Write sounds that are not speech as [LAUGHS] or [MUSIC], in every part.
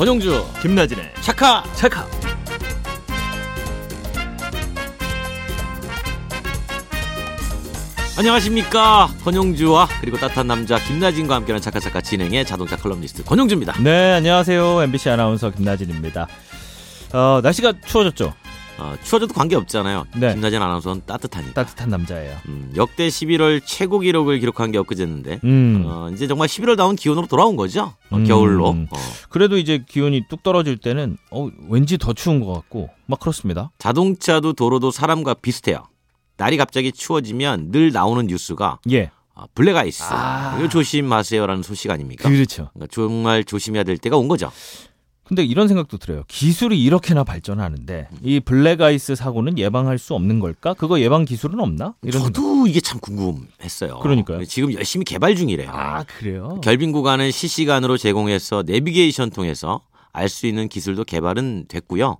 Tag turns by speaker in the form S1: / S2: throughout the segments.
S1: 권용주
S2: 김나진의 차카차카
S1: 안녕하십니까. 권용주와 그리고 따뜻한 남자 김나진과 함께하는 차카차카 진행의 자동차 칼럼니스트 권용주입니다.
S2: 네 안녕하세요. MBC 아나운서 김나진입니다. 어, 날씨가 추워졌죠
S1: 어, 추워져도 관계 없잖아요.
S2: 네.
S1: 김나진 아나운서는 따뜻하니까.
S2: 따뜻한 남자예요.
S1: 음, 역대 11월 최고 기록을 기록한 게 엊그제였는데
S2: 음.
S1: 어, 이제 정말 11월 다운 기온으로 돌아온 거죠? 어,
S2: 음.
S1: 겨울로. 어,
S2: 그래도 이제 기온이 뚝 떨어질 때는 어, 왠지 더 추운 것 같고 막 그렇습니다.
S1: 자동차도 도로도 사람과 비슷해요. 날이 갑자기 추워지면 늘 나오는 뉴스가
S2: 예.
S1: 아, 블랙 아이스.
S2: 아.
S1: 이거 조심하세요라는 소식 아닙니까?
S2: 그렇죠.
S1: 그러니까 정말 조심해야 될 때가 온 거죠.
S2: 근데 이런 생각도 들어요 기술이 이렇게나 발전하는데 이 블랙아이스 사고는 예방할 수 없는 걸까 그거 예방 기술은 없나 이런 생각.
S1: 저도 이게 참 궁금했어요.
S2: 그러니까요.
S1: 지금 열심히 개발 중이래요.
S2: 아 그래요
S1: 결빙 구간을 실시간으로 제공해서 내비게이션 통해서 알 수 있는 기술도 개발은 됐고요.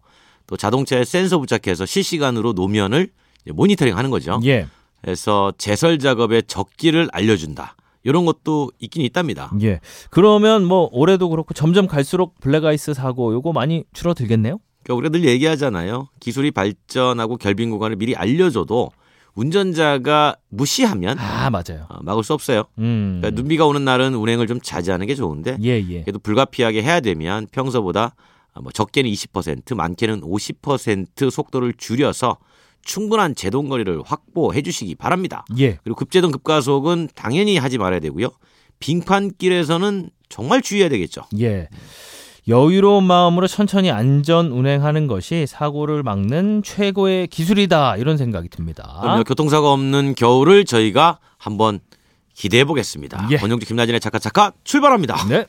S1: 또 자동차에 센서 부착해서 실시간으로 노면을 이제 모니터링 하는 거죠.
S2: 예
S1: 그래서 제설 작업의 적기를 알려준다. 이런 것도 있긴 있답니다.
S2: 예. 그러면 뭐 올해도 그렇고 점점 갈수록 블랙아이스 사고 요거 많이 줄어들겠네요.
S1: 그러니까 우리가 늘 얘기하잖아요. 기술이 발전하고 결빙 구간을 미리 알려줘도 운전자가 무시하면
S2: 아 맞아요.
S1: 어, 막을 수 없어요.
S2: 음.
S1: 그러니까 눈비가 오는 날은 운행을 좀 자제하는 게 좋은데
S2: 예 예.
S1: 그래도 불가피하게 해야 되면 평소보다 뭐 적게는 20% 많게는 50% 속도를 줄여서 충분한 제동 거리를 확보해 주시기 바랍니다.
S2: 예.
S1: 그리고 급제동 급가속은 당연히 하지 말아야 되고요. 빙판길에서는 정말 주의해야 되겠죠.
S2: 예. 여유로운 마음으로 천천히 안전 운행하는 것이 사고를 막는 최고의 기술이다 이런 생각이 듭니다.
S1: 그럼요. 교통사고 없는 겨울을 저희가 한번 기대해 보겠습니다.
S2: 예.
S1: 권영주 김나진의 차카차카 출발합니다.
S2: 네.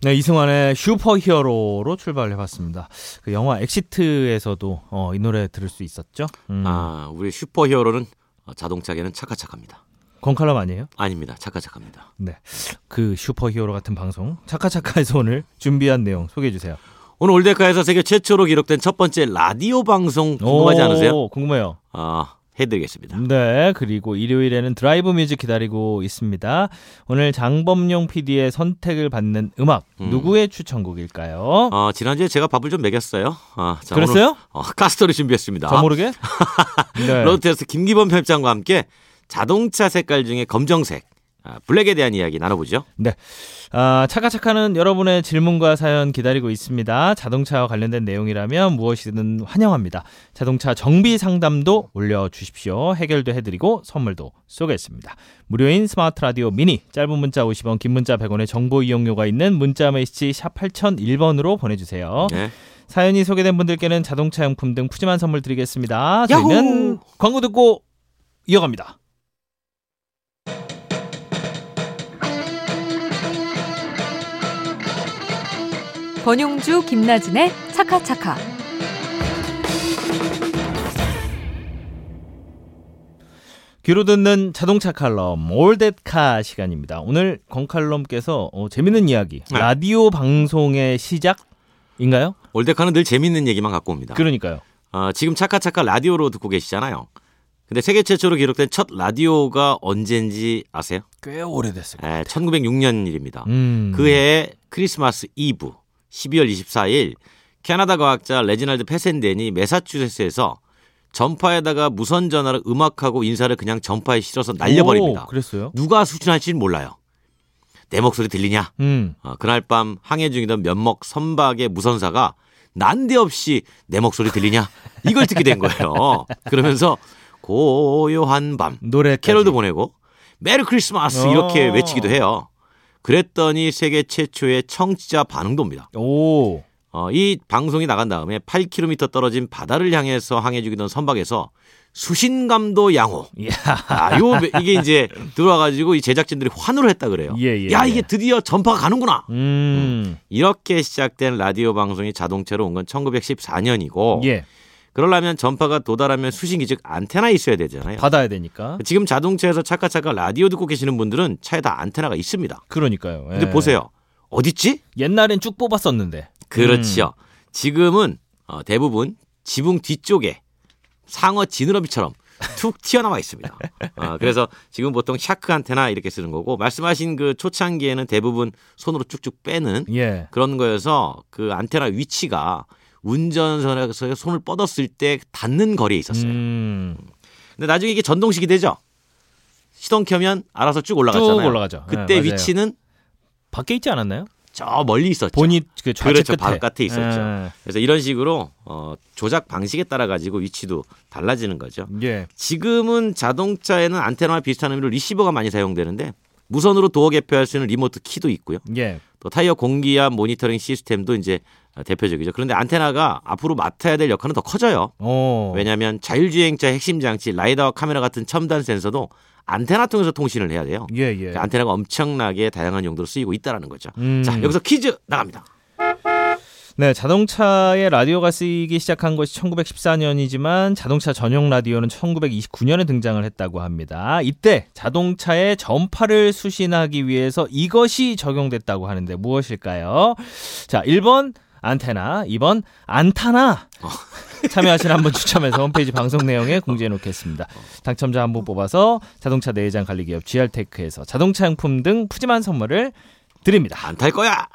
S2: 네, 이승환의 슈퍼히어로로 출발해봤습니다. 그 영화 엑시트에서도 어, 이 노래 들을 수 있었죠. 음.
S1: 아, 우리 슈퍼히어로는 어, 자동차계는 차카차카입니다.
S2: 권칼럼 아니에요?
S1: 아닙니다. 차카차카입니다.
S2: 네. 그 슈퍼히어로 같은 방송 차카차카에서 오늘 준비한 내용 소개해 주세요.
S1: 오늘 올댓카에서 세계 최초로 기록된 첫 번째 라디오 방송 궁금하지
S2: 오,
S1: 않으세요?
S2: 궁금해요.
S1: 아, 해드리겠습니다.
S2: 네, 그리고 일요일에는 드라이브 뮤직 기다리고 있습니다. 오늘 장범용 PD의 선택을 받는 음악
S1: 음.
S2: 누구의 추천곡일까요?
S1: 어, 지난주에 제가 밥을 좀 먹였어요. 아, 자,
S2: 그랬어요?
S1: 오늘, 어, 카스터를 준비했습니다.
S2: 저 모르게? [LAUGHS] 네.
S1: 로드테스트 김기범 편집장과 함께 자동차 색깔 중에 검정색, 아, 블랙에 대한 이야기 나눠보죠.
S2: 아, 차카차카는 여러분의 질문과 사연 기다리고 있습니다. 자동차와 관련된 내용이라면 무엇이든 환영합니다. 자동차 정비 상담도 올려주십시오. 해결도 해드리고 선물도 쏘겠습니다. 무료인 스마트 라디오 미니, 짧은 문자 50원, 긴 문자 100원의 정보 이용료가 있는 문자 메시지 샵 8001번으로 보내주세요.
S1: 네.
S2: 사연이 소개된 분들께는 자동차 용품 등 푸짐한 선물 드리겠습니다. 저희는
S1: 야호!
S2: 광고 듣고 이어갑니다.
S3: 권용주 김나진의 차카차카.
S2: 귀로 듣는 자동차 칼럼 올댓카 시간입니다. 오늘 권칼럼께서 어, 재밌는 이야기
S1: 네.
S2: 라디오 방송의 시작인가요?
S1: 올댓카는 늘 재밌는 얘기만 갖고 옵니다.
S2: 그러니까요.
S1: 어, 지금 차카차카 라디오로 듣고 계시잖아요. 근데 세계 최초로 기록된 첫 라디오가 언제인지 아세요?
S2: 꽤 오래됐을
S1: 에, 1906년 일입니다.
S2: 음.
S1: 그 해에 크리스마스 이브 12월 24일 캐나다 과학자 레지날드 페센덴이 매사추세츠에서 전파에다가 무선 전화를 음악하고 인사를 그냥 전파에 실어서 날려버립니다.
S2: 오, 그랬어요?
S1: 누가 수신할지는 몰라요. 내 목소리 들리냐?
S2: 음.
S1: 어, 그날 밤 항해 중이던 면목 선박의 무선사가 난데없이 내 목소리 들리냐? 이걸 듣게 된 거예요. 그러면서 고요한 밤
S2: 노래
S1: 캐롤도 보내고 메리 크리스마스 이렇게
S2: 어.
S1: 외치기도 해요. 그랬더니 세계 최초의 청취자 반응도 옵니다.
S2: 오.
S1: 어, 이 방송이 나간 다음에 8km 떨어진 바다를 향해서 항해 중이던 선박에서 수신감도 양호. 아, 요 이게 이제 들어와가지고 이 제작진들이 환호를 했다 그래요.
S2: 예, 예,
S1: 야
S2: 예.
S1: 이게 드디어 전파가 가는구나.
S2: 음.
S1: 이렇게 시작된 라디오 방송이 자동차로 온 건 1914년이고
S2: 예.
S1: 그러려면 전파가 도달하면 수신기 즉 안테나 있어야 되잖아요.
S2: 받아야 되니까.
S1: 지금 자동차에서 차카차카 라디오 듣고 계시는 분들은 차에 다 안테나가 있습니다.
S2: 그러니까요.
S1: 근데
S2: 예.
S1: 보세요. 어딨지?
S2: 옛날엔 쭉 뽑았었는데.
S1: 그렇죠. 지금은 어, 대부분 지붕 뒤쪽에 상어 지느러미처럼 툭 [LAUGHS] 튀어나와 있습니다. 아, 그래서 지금 보통 샤크 안테나 이렇게 쓰는 거고 말씀하신 그 초창기에는 대부분 손으로 쭉쭉 빼는
S2: 예.
S1: 그런 거여서 그 안테나 위치가 운전석에서 손을 뻗었을 때 닿는 거리에 있었어요.
S2: 음,
S1: 근데 나중에 이게 전동식이 되죠. 시동 켜면 알아서 쭉 올라갔잖아요.
S2: 쭉 올라가죠.
S1: 그때
S2: 예, 맞아요.
S1: 위치는
S2: 밖에 있지 않았나요?
S1: 저 멀리 있었죠.
S2: 보닛 그 좌측
S1: 그렇죠.
S2: 끝에
S1: 바깥에 있었죠.
S2: 예.
S1: 그래서 이런 식으로 어, 조작 방식에 따라 가지고 위치도 달라지는 거죠.
S2: 예.
S1: 지금은 자동차에는 안테나와 비슷한 의미로 리시버가 많이 사용되는데 무선으로 도어 개폐할 수 있는 리모트 키도 있고요.
S2: 예.
S1: 또 타이어 공기압 모니터링 시스템도 이제 대표적이죠. 그런데 안테나가 앞으로 맡아야 될 역할은 더 커져요.
S2: 오.
S1: 왜냐하면 자율주행차 핵심 장치 라이다와 카메라 같은 첨단 센서도 안테나 통해서 통신을 해야 돼요.
S2: 예, 예.
S1: 그러니까 안테나가 엄청나게 다양한 용도로 쓰이고 있다라는 거죠.
S2: 음.
S1: 자 여기서 퀴즈 나갑니다.
S2: 네, 자동차에 라디오가 쓰이기 시작한 것이 1914년이지만 자동차 전용 라디오는 1929년에 등장을 했다고 합니다. 이때 자동차의 전파를 수신하기 위해서 이것이 적용됐다고 하는데 무엇일까요? 자, 1번 안테나, 2번 안타나. 참여하신 한 분 추첨해서 홈페이지 방송 내용에 공지해 놓겠습니다. 당첨자 한 분 뽑아서 자동차 내장 관리 기업 GR테크에서 자동차 용품 등 푸짐한 선물을 드립니다.
S1: 안 탈 거야.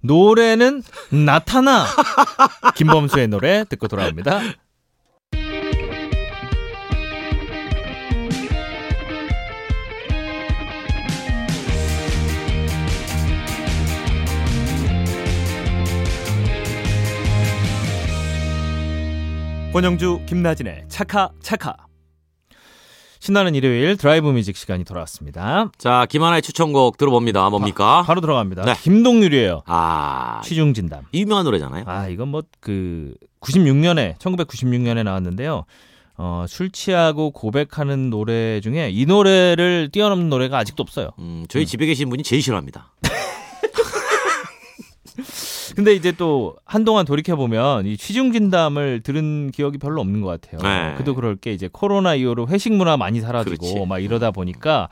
S2: 노래는 나타나 김범수의 노래 듣고 돌아옵니다. 권용주 김나진의 차카 차카 신나는 일요일 드라이브 뮤직 시간이 돌아왔습니다.
S1: 자 김나진의 추천곡 들어봅니다. 뭡니까?
S2: 바 로 들어갑니다.
S1: 네.
S2: 김동률이에요.
S1: 아
S2: 취중 진담.
S1: 유명한 노래잖아요.
S2: 아, 이건 뭐 그 96년에 1996년에 나왔는데요. 어, 술 취하고 고백하는 노래 중에 이 노래를 뛰어넘는 노래가 아직도 없어요.
S1: 음, 저희 집에 계신 분이 제일 싫어합니다. [LAUGHS]
S2: 근데 이제 또 한동안 돌이켜 보면 이 취중 진담을 들은 기억이 별로 없는 것 같아요.
S1: 네.
S2: 그도 그럴 게 이제 코로나 이후로 회식 문화 많이 사라지고
S1: 그렇지.
S2: 막 이러다 보니까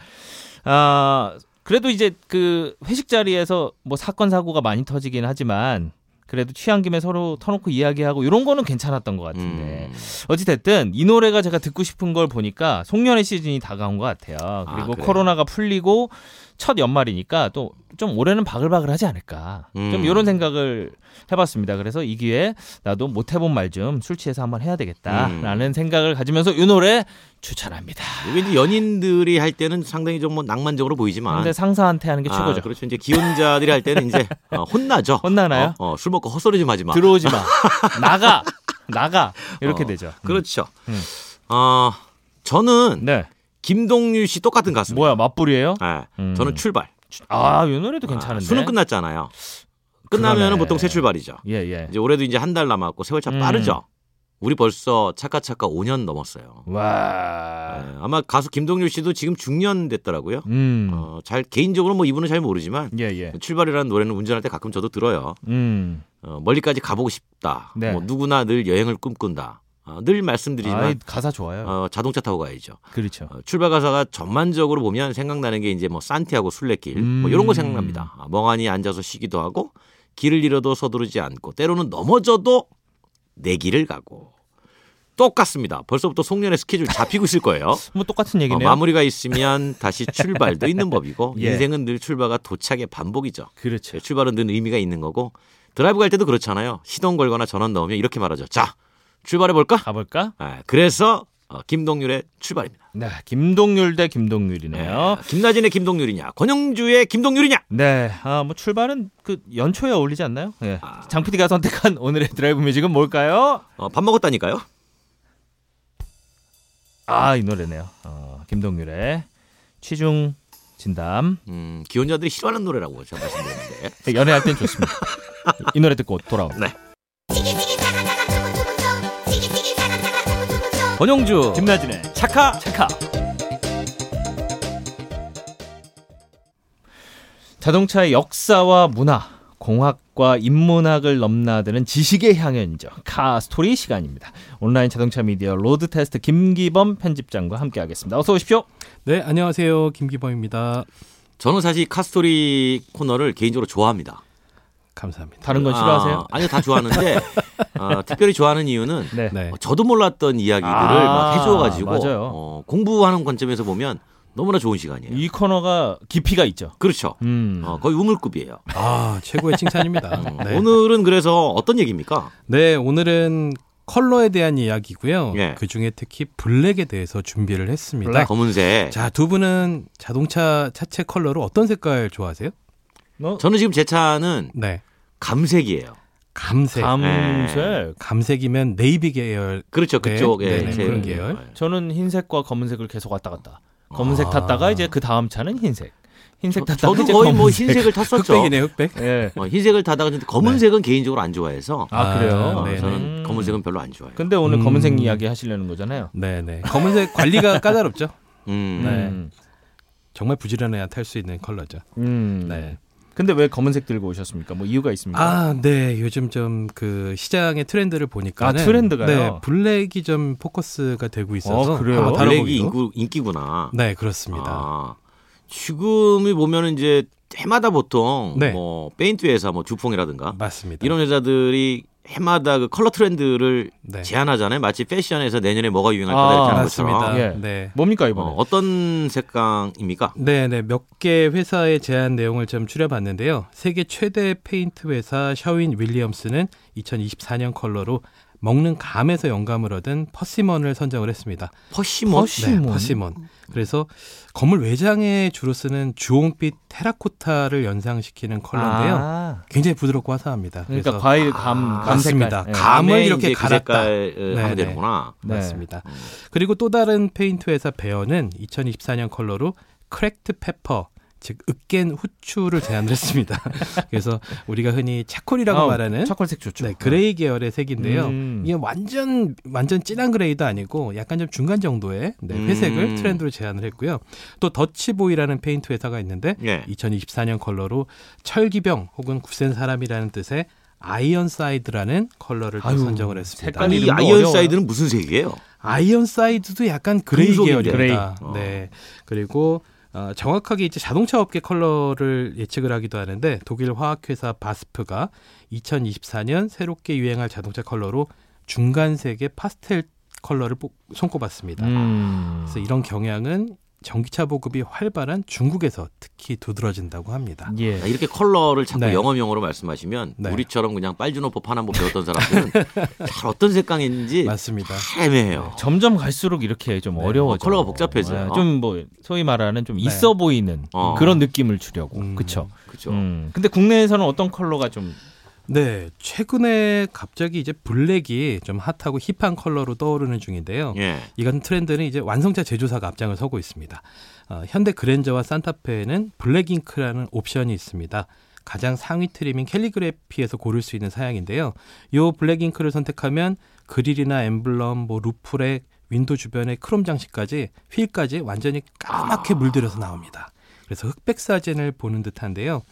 S2: 아 그래도 이제 그 회식 자리에서 뭐 사건 사고가 많이 터지긴 하지만 그래도 취한 김에 서로 터놓고 이야기하고 이런 거는 괜찮았던 것 같은데
S1: 음,
S2: 어찌됐든 이 노래가 제가 듣고 싶은 걸 보니까 송년회 시즌이 다가온 것 같아요. 그리고
S1: 그래요?
S2: 코로나가 풀리고 첫 연말이니까 또 좀 올해는 바글바글하지 않을까. 좀
S1: 음.
S2: 이런 생각을 해봤습니다. 그래서 이 기회에 나도 못 해본 말 좀 술 취해서 한번 해야 되겠다라는
S1: 음.
S2: 생각을 가지면서 이 노래 추천합니다.
S1: 이게 이제 연인들이 할 때는 상당히 좀 뭐 낭만적으로 보이지만
S2: 근데 상사한테 하는 게
S1: 아,
S2: 최고죠.
S1: 그렇죠. 이제 기혼자들이 할 때는 이제 어, 혼나죠.
S2: 혼나나요?
S1: 어, 어, 술 먹고 헛소리 좀 하지 마.
S2: 들어오지 마. [LAUGHS] 나가. 나가. 이렇게
S1: 어,
S2: 되죠.
S1: 그렇죠.
S2: 음.
S1: 어, 저는
S2: 네.
S1: 김동률 씨 똑같은 가수입니다.
S2: 뭐야 맞불이에요?
S1: 네,
S2: 음.
S1: 저는 출발.
S2: 아, 이 노래도 괜찮은데.
S1: 아, 수능 끝났잖아요. 끝나면은. 보통 새 출발이죠.
S2: 예, 예.
S1: 이제 올해도 이제 한 달 남았고 세월 참
S2: 음.
S1: 빠르죠. 우리 벌써 차카차카 5년 넘었어요.
S2: 와.
S1: 네, 아마 가수 김동률 씨도 지금 중년 됐더라고요.
S2: 음.
S1: 어, 잘 개인적으로 뭐 이분은 잘 모르지만
S2: 예, 예.
S1: 출발이라는 노래는 운전할 때 가끔 저도 들어요.
S2: 음.
S1: 어, 멀리까지 가보고 싶다.
S2: 네.
S1: 뭐 누구나 늘 여행을 꿈꾼다. 어, 늘 말씀드리지만
S2: 아이, 가사 좋아요.
S1: 어, 자동차 타고 가야죠.
S2: 그렇죠.
S1: 어, 출발 가사가 전반적으로 보면 생각나는 게 이제 뭐 산티아고 순례길
S2: 음.
S1: 뭐 이런 거 생각납니다. 아, 멍하니 앉아서 쉬기도 하고 길을 잃어도 서두르지 않고 때로는 넘어져도 내 길을 가고 똑같습니다. 벌써부터 송년회 스케줄 잡히고 있을 거예요. [LAUGHS]
S2: 뭐 똑같은
S1: 어,
S2: 얘기네요.
S1: 마무리가 있으면 다시 [LAUGHS] 출발도 있는 법이고
S2: 예.
S1: 인생은 늘 출발과 도착의 반복이죠.
S2: 그렇죠.
S1: 출발은 늘 의미가 있는 거고 드라이브 갈 때도 그렇잖아요. 시동 걸거나 전원 넣으면 이렇게 말하죠. 자 출발해 볼까?
S2: 가볼까?
S1: 아, 그래서 어, 김동률의 출발입니다.
S2: 네, 김동률 대 김동률이네요.
S1: 네. 김나진의 김동률이냐, 권영주의 김동률이냐.
S2: 네, 아, 뭐 출발은 그 연초에 어울리지 않나요? 예.
S1: 아.
S2: 장 PD가 선택한 오늘의 드라이브 뮤직은 뭘까요?
S1: 어, 밥 먹었다니까요.
S2: 아, 이 노래네요. 어, 김동률의 취중 진담.
S1: 음, 기혼자들이 싫어하는 노래라고 제가 말씀드렸는데.
S2: 연애할 땐 좋습니다. 이 노래 듣고 돌아옵니다.
S1: 네.
S2: 권영주, 김나진의 차카 차카. 자동차의 역사와 문화, 공학과 인문학을 넘나드는 지식의 향연이죠. Car Story 시간입니다. 온라인 자동차 미디어 Road Test 김기범 편집장과 함께하겠습니다. 어서 오십시오.
S4: 네, 안녕하세요. 김기범입니다.
S1: 저는 사실 Car Story 코너를 개인적으로 좋아합니다.
S4: 감사합니다.
S2: 다른 건 싫어하세요?
S1: 아, 아니요, 다 좋아하는데 어, [LAUGHS] 특별히 좋아하는 이유는
S2: 네.
S4: 네.
S1: 어, 저도 몰랐던 이야기들을
S2: 아,
S1: 막 해줘가지고
S2: 맞아요.
S1: 어, 공부하는 관점에서 보면 너무나 좋은 시간이에요.
S2: 이 코너가 깊이가 있죠.
S1: 그렇죠.
S2: 음.
S1: 어, 거의 우물급이에요.
S4: 아 최고의 칭찬입니다.
S1: 어,
S4: 네.
S1: 오늘은 그래서 어떤 얘기입니까?
S4: 네, 오늘은 컬러에 대한 이야기고요.
S1: 예.
S4: 그 중에 특히 블랙에 대해서 준비를 했습니다.
S1: 검은색.
S4: 자, 두 분은 자동차 차체 컬러로 어떤 색깔 좋아하세요?
S2: 어?
S1: 저는 지금 제 차는
S4: 네,
S1: 감색이에요.
S4: 감색.
S2: 감색.
S4: 감색이면 네이비 계열.
S1: 그렇죠.
S4: 네,
S1: 그쪽에
S4: 네네,
S1: 제-
S4: 그런 계열.
S2: 저는 흰색과 검은색을 계속 왔다 갔다. 검은색
S4: 아.
S2: 탔다가 이제 그 다음 차는 흰색. 흰색
S1: 저,
S2: 탔다가
S1: 도
S2: 이제
S1: 거의 뭐
S2: 검은색.
S1: 흰색을 탔었죠.
S4: 흑백이네요, 흑백.
S2: 예.
S1: 어, 흰색을 타다가 근데 검은색은 개인적으로 안 좋아해서
S2: 아 그래요?
S1: 어,
S4: 네네.
S1: 저는
S2: 음.
S1: 검은색은 별로 안 좋아해요.
S2: 근데 오늘
S4: 음.
S2: 검은색 이야기 하시려는 거잖아요.
S4: 네, 네. 검은색 관리가 [LAUGHS] 까다롭죠.
S1: 음.
S4: 네.
S2: 음.
S4: 정말 부지런해야 탈 수 있는 컬러죠.
S2: 음.
S4: 네.
S2: 근데 왜 검은색 들고 오셨습니까? 뭐 이유가 있습니까?
S4: 아, 네. 요즘 좀 그 시장의 트렌드를 보니까
S2: 아, 트렌드가요?
S4: 네, 블랙이 좀 포커스가 되고 있어서
S2: 어, 그래요?
S1: 블랙이. 인구, 인기구나.
S4: 네, 그렇습니다.
S1: 아, 지금이 보면은 이제 해마다 보통
S4: 네.
S1: 뭐 페인트 회사 뭐 듀폰이라든가
S4: 맞습니다.
S1: 이런 회사들이 해마다 그 컬러 트렌드를
S4: 네.
S1: 제안하잖아요. 마치 패션에서 내년에 뭐가 유행할 거다 이렇게
S2: 아,
S1: 하는
S4: 맞습니다.
S1: 것처럼.
S2: 예.
S4: 네.
S2: 뭡니까 이번에?
S1: 어, 어떤 색감입니까?
S4: 네, 네. 몇 개 회사의 제안 내용을 좀 추려봤는데요. 세계 최대 페인트 회사 Sherwin-Williams는 2024년 컬러로 먹는 감에서 영감을 얻은 persimmon을 선정을 했습니다.
S2: Persimmon? Persimmon?
S4: 네, persimmon. 그래서 건물 외장에 주로 쓰는 주홍빛 테라코타를 연상시키는 컬러인데요.
S2: 아,
S4: 굉장히 부드럽고 화사합니다.
S2: 그러니까
S4: 그래서
S2: 과일 감,
S1: 아,
S2: 감
S4: 맞습니다.
S2: 색깔. 예.
S4: 감을 이렇게
S1: 그
S4: 갈았다.
S1: 색깔을
S4: 네,
S1: 하면
S4: 네.
S1: 되는구나.
S2: 네.
S4: 맞습니다.
S1: 음.
S4: 그리고 또 다른 페인트 회사 Behr는 2024년 컬러로 cracked pepper 즉 으깬 후추를 제안을 했습니다. [LAUGHS] 그래서 우리가 흔히 charcoal이라고
S2: 아,
S4: 말하는
S2: charcoal색 좋죠.
S4: 네, 그레이 계열의 색인데요.
S2: 음.
S4: 이게 완전 완전 진한 그레이도 아니고 약간 좀 중간 정도의 네,
S1: 음.
S4: 회색을 트렌드로 제안을 했고요. 또 더치보이라는 페인트 회사가 있는데
S1: 예.
S4: 2024년 컬러로 철기병 혹은 굳센 사람이라는 뜻의 Ironside라는 컬러를 또
S2: 아유,
S4: 선정을 했습니다.
S2: 색깔이
S1: 아니 이
S2: 이름도
S1: Ironside는 무슨 색이에요?
S4: Ironside도 약간 그레이
S1: 금속인데.
S4: 계열입니다.
S1: 그레이. 어.
S4: 네. 그리고 어, 정확하게 이제 자동차 업계 컬러를 예측을 하기도 하는데 독일 화학회사 바스프가 2024년 새롭게 유행할 자동차 컬러로 중간색의 파스텔 컬러를 뽑- 손꼽았습니다.
S2: 음.
S4: 그래서 이런 경향은 전기차 보급이 활발한 중국에서 특히 두드러진다고 합니다.
S2: 예.
S1: 아, 이렇게 컬러를 자꾸
S4: 네.
S1: 영어명으로 말씀하시면
S4: 네.
S1: 우리처럼 그냥 빨주노초 파남보 배웠던 사람들은 [LAUGHS] 잘 어떤 색감인지
S4: 맞습니다.
S1: 잘 애매해요.
S2: 점점 갈수록 이렇게 좀
S4: 네.
S2: 어려워져.
S1: 어, 컬러가 복잡해져요.
S2: 좀뭐 소위 말하는 좀
S4: 네.
S2: 있어 보이는
S1: 어.
S2: 그런 느낌을 주려고.
S4: 음.
S2: 그렇죠.
S1: 그죠.
S2: 음. 근데 국내에서는 어떤 컬러가 좀
S4: 네, 최근에 갑자기 이제 블랙이 좀 핫하고 힙한 컬러로 떠오르는 중인데요.
S1: 예.
S4: 이 같은 트렌드는 이제 완성차 제조사가 앞장을 서고 있습니다. 어, 현대 그랜저와 산타페에는 Black Ink라는 옵션이 있습니다. 가장 상위 trim인 Calligraphy에서 고를 수 있는 사양인데요. 이 Black Ink를 선택하면 그릴이나 엠블럼, 뭐 roof rack, 윈도 주변의 크롬 장식까지 휠까지 완전히 까맣게 물들여서 나옵니다. 그래서 흑백 사진을 보는 듯한데요.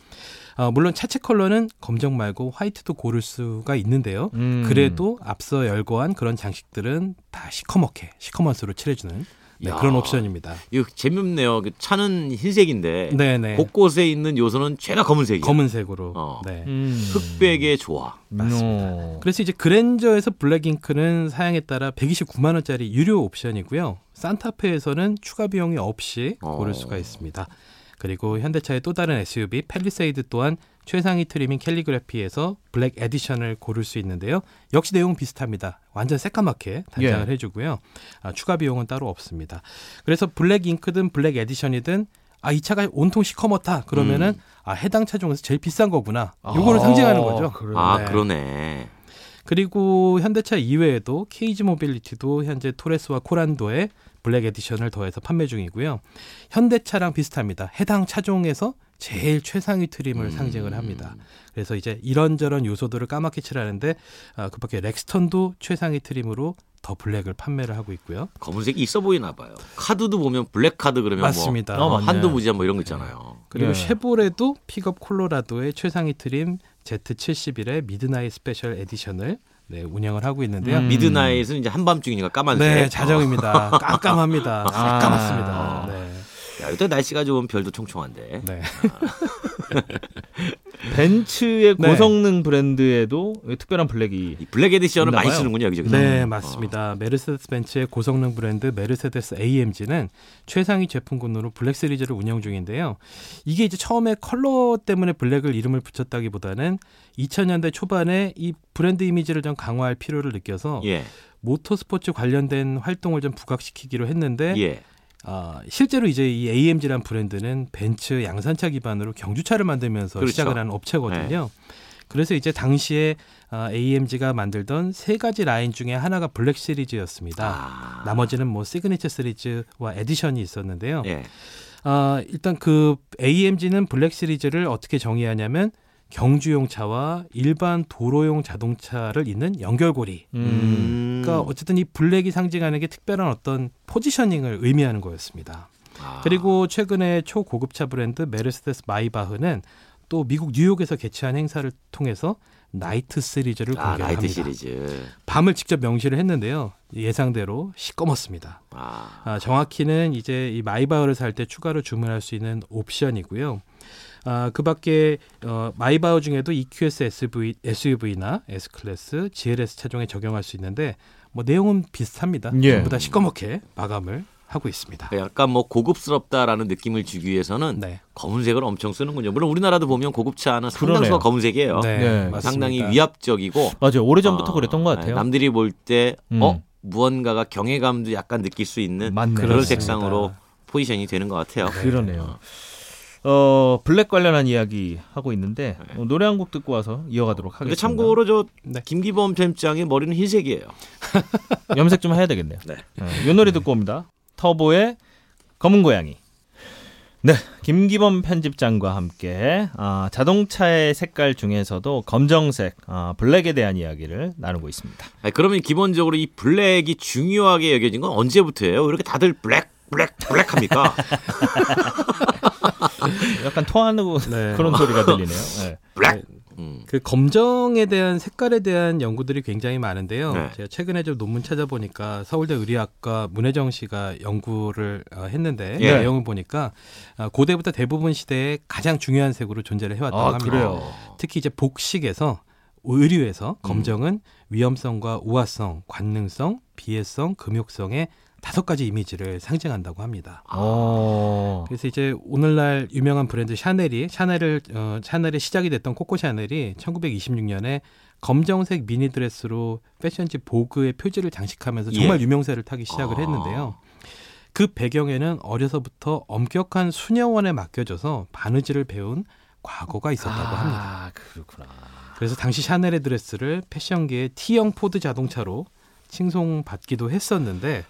S4: 어, 물론 차체 컬러는 검정 말고 화이트도 고를 수가 있는데요.
S2: 음.
S4: 그래도 앞서 열거한 그런 장식들은 다 시커멓게 시커먼스로 칠해주는 네,
S1: 야.
S4: 그런 옵션입니다.
S1: 이거 재밌네요. 그 차는 흰색인데
S4: 네네.
S1: 곳곳에 있는 요소는 죄다 검은색이야.
S4: 검은색으로.
S1: 어.
S4: 네.
S2: 음.
S1: 흑백의 조화.
S4: 맞습니다.
S2: 어.
S4: 그래서 이제 그랜저에서 블랙잉크는 사양에 따라 129만 원짜리 유료 옵션이고요. 산타페에서는 추가 비용이 없이 고를
S1: 어.
S4: 수가 있습니다. 그리고 현대차의 또 다른 SUV 팰리세이드 또한 최상위 trim인 Calligraphy에서 Black Edition을 고를 수 있는데요. 역시 내용은 비슷합니다. 완전 새까맣게 단장을
S2: 예.
S4: 해주고요. 아, 추가 비용은 따로 없습니다. 그래서 Black Ink든 Black Edition이든 아 이 차가 온통 시커멓다 그러면은
S1: 음.
S4: 아 해당 차 중에서 제일 비싼 거구나. 요거를 상징하는 거죠.
S2: 그래요.
S1: 아
S4: 네.
S1: 그러네.
S4: 그리고 현대차 이외에도 KG 모빌리티도 현재 토레스와 코란도에 Black Edition을 더해서 판매 중이고요. 현대차랑 비슷합니다. 해당 차종에서 제일 최상위 trim을
S1: 음.
S4: 상징을 합니다. 그래서 이제 이런저런 요소들을 까맣게 칠하는데 아, 그 밖에 렉스턴도 최상위 trim으로 The Black을 판매를 하고 있고요.
S1: 검은색이 있어 보이나 봐요. 카드도 보면 black card 그러면
S4: 맞습니다.
S1: 뭐
S2: 어,
S1: 어,
S2: 맞네.
S1: 한도 무제한 뭐 이런 거 있잖아요.
S4: 그리고
S2: 예.
S4: 쉐보레도 픽업 콜로라도의 최상위 trim Z71의 Midnight Special Edition을 네, 운영을 하고 있는데요.
S2: 음.
S1: Midnight은 이제 한밤중이니까 까만색.
S4: 네, 자정입니다. [LAUGHS] 깜깜합니다.
S2: 아.
S4: 까맣습니다. 네.
S1: 야, 이때 날씨가 좋으면 별도 총총한데.
S4: 네. [LAUGHS]
S2: 벤츠의
S4: 네.
S2: 고성능 브랜드에도 특별한 블랙이
S1: 이 블랙 에디션을 많이. 쓰는군요 여기저기서.
S4: 네,
S1: 어.
S4: 맞습니다. 메르세데스 벤츠의 고성능 브랜드 메르세데스 AMG는 최상위 제품군으로 Black Series를 운영 중인데요. 이게 이제 처음에 컬러 때문에 블랙을 이름을 붙였다기보다는 2000년대 초반에 이 브랜드 이미지를 좀 강화할 필요를 느껴서
S1: 예.
S4: 모터스포츠 관련된 활동을 좀 부각시키기로 했는데
S1: 예.
S4: 아, 실제로 이제 이 AMG란 브랜드는 벤츠 양산차 기반으로 경주차를 만들면서
S1: 그렇죠.
S4: 시작을 한 업체거든요. 그래서 이제 당시에 아, AMG가 만들던 세 가지 라인 중에 하나가 Black Series였습니다.
S1: 아.
S4: 나머지는 뭐 Signature Series와 Edition이 있었는데요.
S1: 예.
S4: 아, 일단 그 AMG는 Black Series를 어떻게 정의하냐면 경주용 차와 일반 도로용 자동차를 잇는 연결고리.
S2: 음.
S4: 그러니까 어쨌든 이 블랙이 상징하는 게 특별한 어떤 positioning을 의미하는 거였습니다.
S1: 아.
S4: 그리고 최근에 초고급차 브랜드 메르세데스 마이바흐는 또 미국 뉴욕에서 개최한 행사를 통해서 Night Series를
S1: 아,
S4: 공개합니다.
S1: Night Series.
S4: 밤을 직접 명시를 했는데요. 예상대로 시꺼멓습니다.
S1: 아.
S4: 아, 정확히는 이제 이 마이바흐를 살 때 추가로 주문할 수 있는 옵션이고요. 아, 그 밖에 어, 마이바흐 중에도 EQS SUV, SUV나 S 클래스, GLS 차종에 적용할 수 있는데 뭐 내용은 비슷합니다.
S2: 예.
S4: 전부 다 시꺼멓게 마감을 하고 있습니다.
S1: 약간 뭐 고급스럽다라는 느낌을 주기 위해서는
S4: 네,
S1: 검은색을 엄청 쓰는군요. 물론 우리나라도 보면 고급차는
S2: 그러네요.
S1: 상당수가 검은색이에요.
S4: 네,
S2: 네.
S1: 상당히 위압적이고
S2: 맞아요. 오래전부터
S1: 어,
S2: 그랬던 것
S1: 네,
S2: 같아요.
S1: 남들이 볼때
S2: 음.
S1: 어? 무언가가 경외감도 약간 느낄 수 있는
S2: 맞네.
S1: 그런
S4: 그렇습니다.
S1: 색상으로 포지션이 되는 것 같아요.
S2: 그러네요. 어 블랙 관련한 이야기 하고 있는데 어, 노래 한 곡 듣고 와서 이어가도록 하겠습니다.
S1: 참고로 저
S4: 네.
S1: 김기범 편집장의 머리는 흰색이에요. [LAUGHS]
S2: 염색 좀 해야 되겠네요.
S1: 네.
S2: 어, 이 노래 듣고 옵니다. 터보의 검은 고양이. 네, 김기범 편집장과 함께 아, 자동차의 색깔 중에서도 검정색, 아, 블랙에 대한 이야기를 나누고 있습니다.
S1: 아니, 그러면 기본적으로 이 블랙이 중요하게 여겨진 건 언제부터예요? 왜 이렇게 다들 블랙 블랙 블랙 합니까? [LAUGHS]
S2: 약간 토하는
S4: 네.
S2: 그런 소리가 들리네요. 네.
S1: 블랙. 음.
S4: 그 검정에 대한 색깔에 대한 연구들이 굉장히 많은데요.
S1: 네.
S4: 제가 최근에 좀 논문 찾아보니까 서울대 의리학과 문혜정 씨가 연구를 어, 했는데
S1: 예.
S4: 내용을 보니까 어, 고대부터 대부분 시대에 가장 중요한 색으로 존재를 해왔다고
S2: 아,
S4: 합니다.
S2: 그래요?
S4: 특히 이제 복식에서 의류에서 검정은 위험성과 우아성, 관능성, 비애성, 금욕성의 다섯 가지 이미지를 상징한다고 합니다.
S2: 어.
S4: 그래서 이제 오늘날 유명한 브랜드 샤넬이 샤넬을 어, 샤넬의 시작이 됐던 코코 샤넬이 1926년에 검정색 미니 드레스로 패션지 보그의 표지를 장식하면서 정말
S1: 예.
S4: 유명세를 타기 시작을
S1: 아.
S4: 했는데요. 그 배경에는 어려서부터 엄격한 수녀원에 맡겨져서 바느질을 배운 과거가 있었다고 합니다.
S2: 아, 그렇구나.
S4: 그래서 당시 샤넬의 드레스를 패션계의 T형 포드 자동차로 칭송받기도 했었는데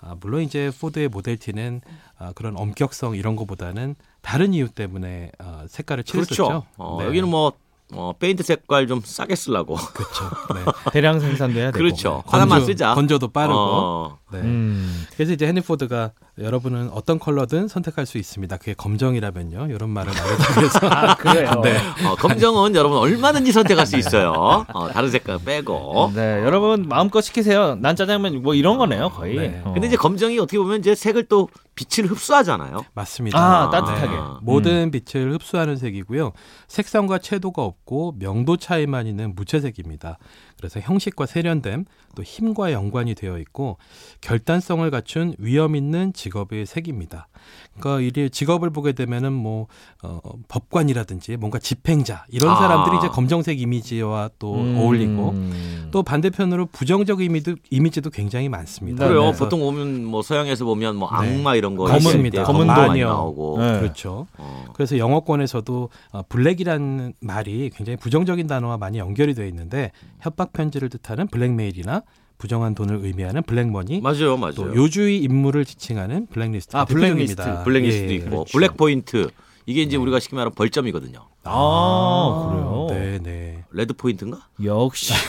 S4: 아, 물론 이제 포드의 모델 T는 아, 그런 엄격성 이런 거보다는 다른 이유 때문에 아, 색깔을 칠했었죠.
S1: 그렇죠. 어,
S4: 네.
S1: 여기는 뭐 어, 페인트 색깔 좀 싸게 쓰려고.
S4: 그렇죠. 네.
S2: 대량 생산도 해야 되고.
S1: 그렇죠. 하나만 쓰자.
S4: 건조도 빠르고.
S1: 어,
S4: 네.
S2: 음.
S4: 그래서 이제 헨리 포드가 여러분은 어떤 컬러든 선택할 수 있습니다. 그게 검정이라면요. 이런 말을 위해서. [LAUGHS]
S2: 아, 그래요.
S4: 네.
S1: 어, 검정은 여러분 얼마든지 선택할 수 있어요. 어, 다른 색깔 빼고.
S2: 네, 여러분 마음껏 시키세요. 난 짜장면 뭐 이런 거네요, 거의.
S4: 네.
S2: 어.
S1: 근데 이제 검정이 어떻게 보면 이제 색을 또 빛을 흡수하잖아요.
S4: 맞습니다.
S2: 아, 따뜻하게.
S1: 아,
S4: 모든 빛을 흡수하는 색이고요. 색상과 채도가 없고 명도 차이만 있는 무채색입니다. 그래서 형식과 세련됨, 또 힘과 연관이 되어 있고 결단성을 갖춘 위험 있는 직업의 색입니다. 그러니까 이 직업을 보게 되면은 뭐 어, 법관이라든지 뭔가 집행자 이런
S1: 아.
S4: 사람들이 이제 검정색 이미지와 또
S2: 음.
S4: 어울리고 또 반대편으로 부정적 이미도, 이미지도 굉장히 많습니다.
S2: 네,
S1: 그래요.
S2: 네.
S1: 보통 보면 뭐 서양에서 보면 뭐
S4: 네.
S1: 악마 이런 거
S4: 검은-
S1: 있을 때
S2: 검은
S4: 도녀.
S1: 나오고.
S2: 네.
S4: 그렇죠.
S1: 어.
S4: 그래서 영어권에서도 어, 블랙이라는 말이 굉장히 부정적인 단어와 많이 연결이 되어 있는데 협박 편지를 뜻하는 블랙메일이나 부정한 돈을 의미하는 블랙머니
S1: 맞아요, 맞아요.
S4: 또 요주의 인물을 지칭하는 블랙리스트
S2: 아, 블랙리스트.
S1: 블랙리스트도
S4: 예,
S1: 있고
S4: 그렇죠.
S1: 블랙 포인트 이게 이제 우리가 쉽게 말하면 벌점이거든요.
S2: 아, 그래요.
S4: 네, 네.
S1: 레드 포인트인가?
S2: 역시. [LAUGHS]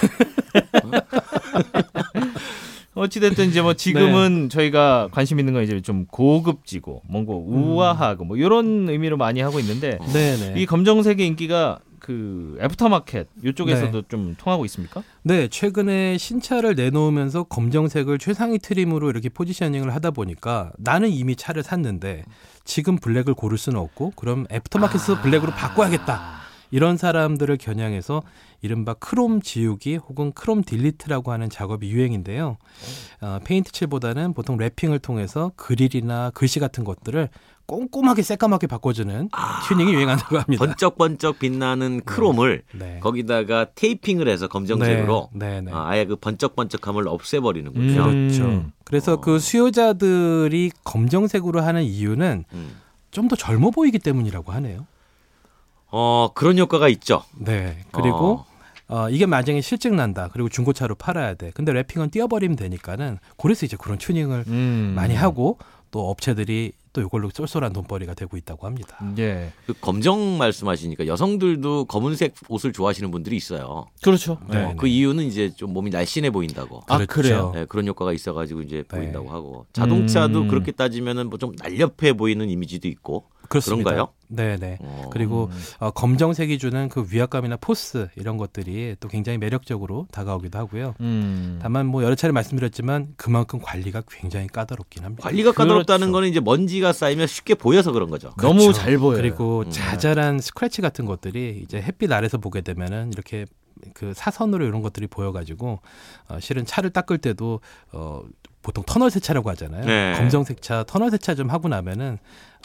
S2: 어찌됐든 이제 뭐 지금은 저희가 관심 있는 건 이제 좀 고급지고 뭔가 우아하고 뭐 이런 의미로 많이 하고 있는데
S4: 네, 네.
S2: 이 검정색의 인기가 그 애프터마켓 이쪽에서도 좀 통하고 있습니까?
S4: 네, 최근에 신차를 내놓으면서 검정색을 최상위 트림으로 이렇게 포지셔닝을 하다 보니까 나는 이미 차를 샀는데 지금 블랙을 고를 수는 없고 그럼 애프터마켓에서 블랙으로 바꿔야겠다. 이런 사람들을 겨냥해서 이른바 크롬 지우기 혹은 chrome delete라고 하는 작업이 유행인데요. 어, 페인트 칠보다는 보통 랩핑을 통해서 그릴이나 글씨 같은 것들을 꼼꼼하게 새까맣게 바꿔주는 튜닝이 유행한다고 합니다.
S1: 번쩍번쩍 빛나는 크롬을
S4: 네.
S1: 거기다가 테이핑을 해서 검정색으로
S4: 네, 네, 네.
S1: 아, 아예 그 번쩍번쩍함을 없애버리는군요.
S2: 음.
S4: 그렇죠. 그래서
S1: 어.
S4: 그 수요자들이 검정색으로 하는 이유는
S1: 음.
S4: 좀더 젊어 보이기 때문이라고 하네요.
S1: 어 그런 효과가 있죠.
S4: 네. 그리고 어, 이게 만약에 실증 난다. 그리고 중고차로 팔아야 돼. 근데 래핑은 띄워버리면 되니까는 그래서 이제 그런 튜닝을
S2: 음.
S4: 많이 하고 또 업체들이 또 이걸로 쏠쏠한 돈벌이가 되고 있다고 합니다.
S2: 예.
S1: 그 검정 말씀하시니까 여성들도 검은색 옷을 좋아하시는 분들이 있어요.
S2: 그렇죠.
S4: 네.
S1: 어, 그 이유는 이제 좀 몸이 날씬해 보인다고.
S2: 아,
S4: 그렇죠.
S2: 그래요?
S1: 네, 그런 효과가 있어가지고 이제
S4: 네.
S1: 보인다고 하고 자동차도
S2: 음.
S1: 그렇게 따지면은 뭐 좀 날렵해 보이는 이미지도 있고
S4: 그렇습니다.
S1: 그런가요?
S4: 네, 네.
S1: 어.
S4: 그리고
S2: 음.
S4: 어, 검정색이 주는 그 위압감이나 포스 이런 것들이 또 굉장히 매력적으로 다가오기도 하고요.
S2: 음.
S4: 다만 뭐 여러 차례 말씀드렸지만 그만큼 관리가 굉장히 까다롭긴 합니다.
S1: 관리가 까다롭다는
S2: 그렇죠.
S1: 거는 이제 먼지가 쌓이면 쉽게 보여서 그런 거죠.
S2: 너무
S4: 그렇죠.
S2: 잘 보여요.
S4: 그리고
S1: 음.
S4: 자잘한 스크래치 같은 것들이 이제 햇빛 아래서 보게 되면은 이렇게 그 사선으로 이런 것들이 보여가지고 어, 실은 차를 닦을 때도 어, 보통 터널 세차라고 하잖아요.
S1: 네.
S4: 검정색 차 터널 세차 좀 하고 나면은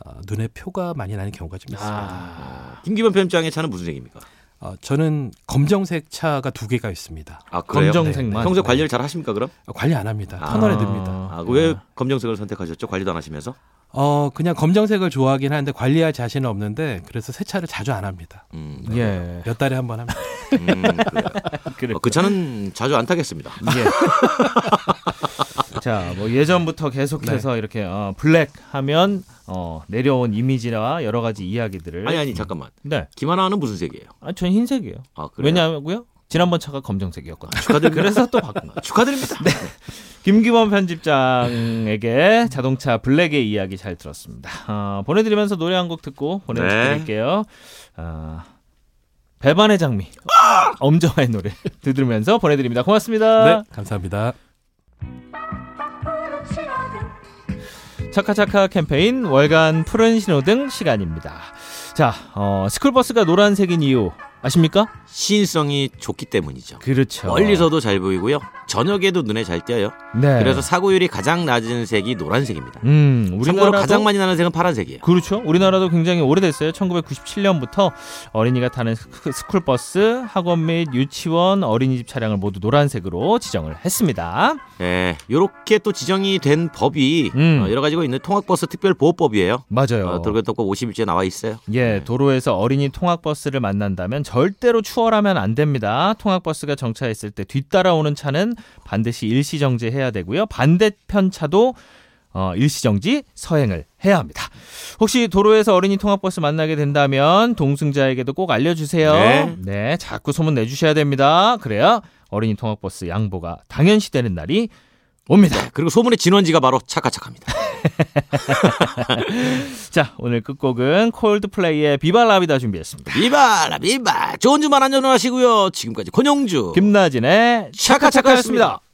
S4: 어, 눈에 표가 많이 나는 경우가 좀 있습니다.
S2: 아.
S1: 김기범 편집장의 차는 무슨 색입니까?
S4: 어, 저는 검정색 차가 두 개가 있습니다.
S1: 아 그래요?
S2: 검정색만.
S1: 평소 관리를 잘 하십니까 그럼?
S4: 어, 관리 안 합니다.
S1: 아.
S4: 터널에 듭니다.
S1: 아, 그왜 검정색을 선택하셨죠? 관리도 안 하시면서?
S4: 어, 그냥 검정색을 좋아하긴 하는데 관리할 자신은 없는데 그래서 세차를 자주 안 합니다.
S1: 음,
S2: 예.
S4: 몇 달에 한 번 합니다.
S1: 음, 그래요. [LAUGHS]
S2: 그래.
S1: 어, 그 차는 자주 안 타겠습니다.
S2: 예. [LAUGHS] 자, 뭐 예전부터 계속해서 이렇게 어, 블랙 하면 어, 내려온 이미지나 여러 가지 이야기들을
S1: 아니 아니 잠깐만.
S2: 네.
S1: 김하나는 무슨 색이에요?
S2: 아, 전 흰색이에요.
S1: 아 그래요?
S2: 왜냐하고요? 지난번 차가 검정색이었거든요.
S1: 축하드립니다.
S2: 그래서 또 바꾼 거예요.
S1: 축하드립니다. [LAUGHS] 네.
S2: 김기범 편집장에게 자동차 블랙의 이야기 잘 들었습니다. 어, 보내드리면서 노래 한 곡 듣고 보내드릴게요. 아, 배반의 장미 엄정화의 노래 [LAUGHS] 들으면서 보내드립니다. 고맙습니다.
S4: 네, 감사합니다.
S2: 차카차카 캠페인 월간 푸른 신호등 시간입니다. 자, 어, 스쿨버스가 노란색인 이유 아십니까?
S1: 시인성이 좋기 때문이죠.
S2: 그렇죠.
S1: 멀리서도 잘 보이고요. 저녁에도 눈에 잘 띄어요.
S2: 네.
S1: 그래서 사고율이 가장 낮은 색이 노란색입니다.
S2: 음,
S1: 참고로
S2: 우리나라도
S1: 가장 많이 나는 색은 파란색이에요.
S2: 그렇죠. 우리나라도 굉장히 오래됐어요. 1997년부터 어린이가 타는 스쿨- 스쿨버스, 학원 및 유치원, 어린이집 차량을 모두 노란색으로 지정을 했습니다.
S1: 예, 요렇게 또 지정이 된 법이
S2: 음.
S1: 어, 여러 가지가 있는 통학버스 특별보호법이에요.
S2: 맞아요.
S1: 어, 도로교통법 51조에 나와 있어요.
S2: 예, 도로에서 어린이 통학버스를 만난다면 절대로 추 월하면 안 됩니다. 통학버스가 정차했을 때 뒤따라오는 차는 반드시 일시 정지해야 되고요. 반대편 차도 어, 일시정지 서행을 해야 합니다. 혹시 도로에서 어린이 통학버스 만나게 된다면 동승자에게도 꼭 알려주세요.
S1: 네.
S2: 자꾸 소문 내주셔야 됩니다. 그래야 어린이 통학버스 양보가 당연시되는 날이 옵니다. [LAUGHS]
S1: 그리고 소문의 진원지가 바로 차카차카입니다. [LAUGHS]
S2: 자, 오늘 끝곡은 콜드플레이의 비발라비다 준비했습니다.
S1: 비바라 비바 좋은 주말 안전하시고요. 지금까지 권영주
S2: 김나진의 차카차카였습니다.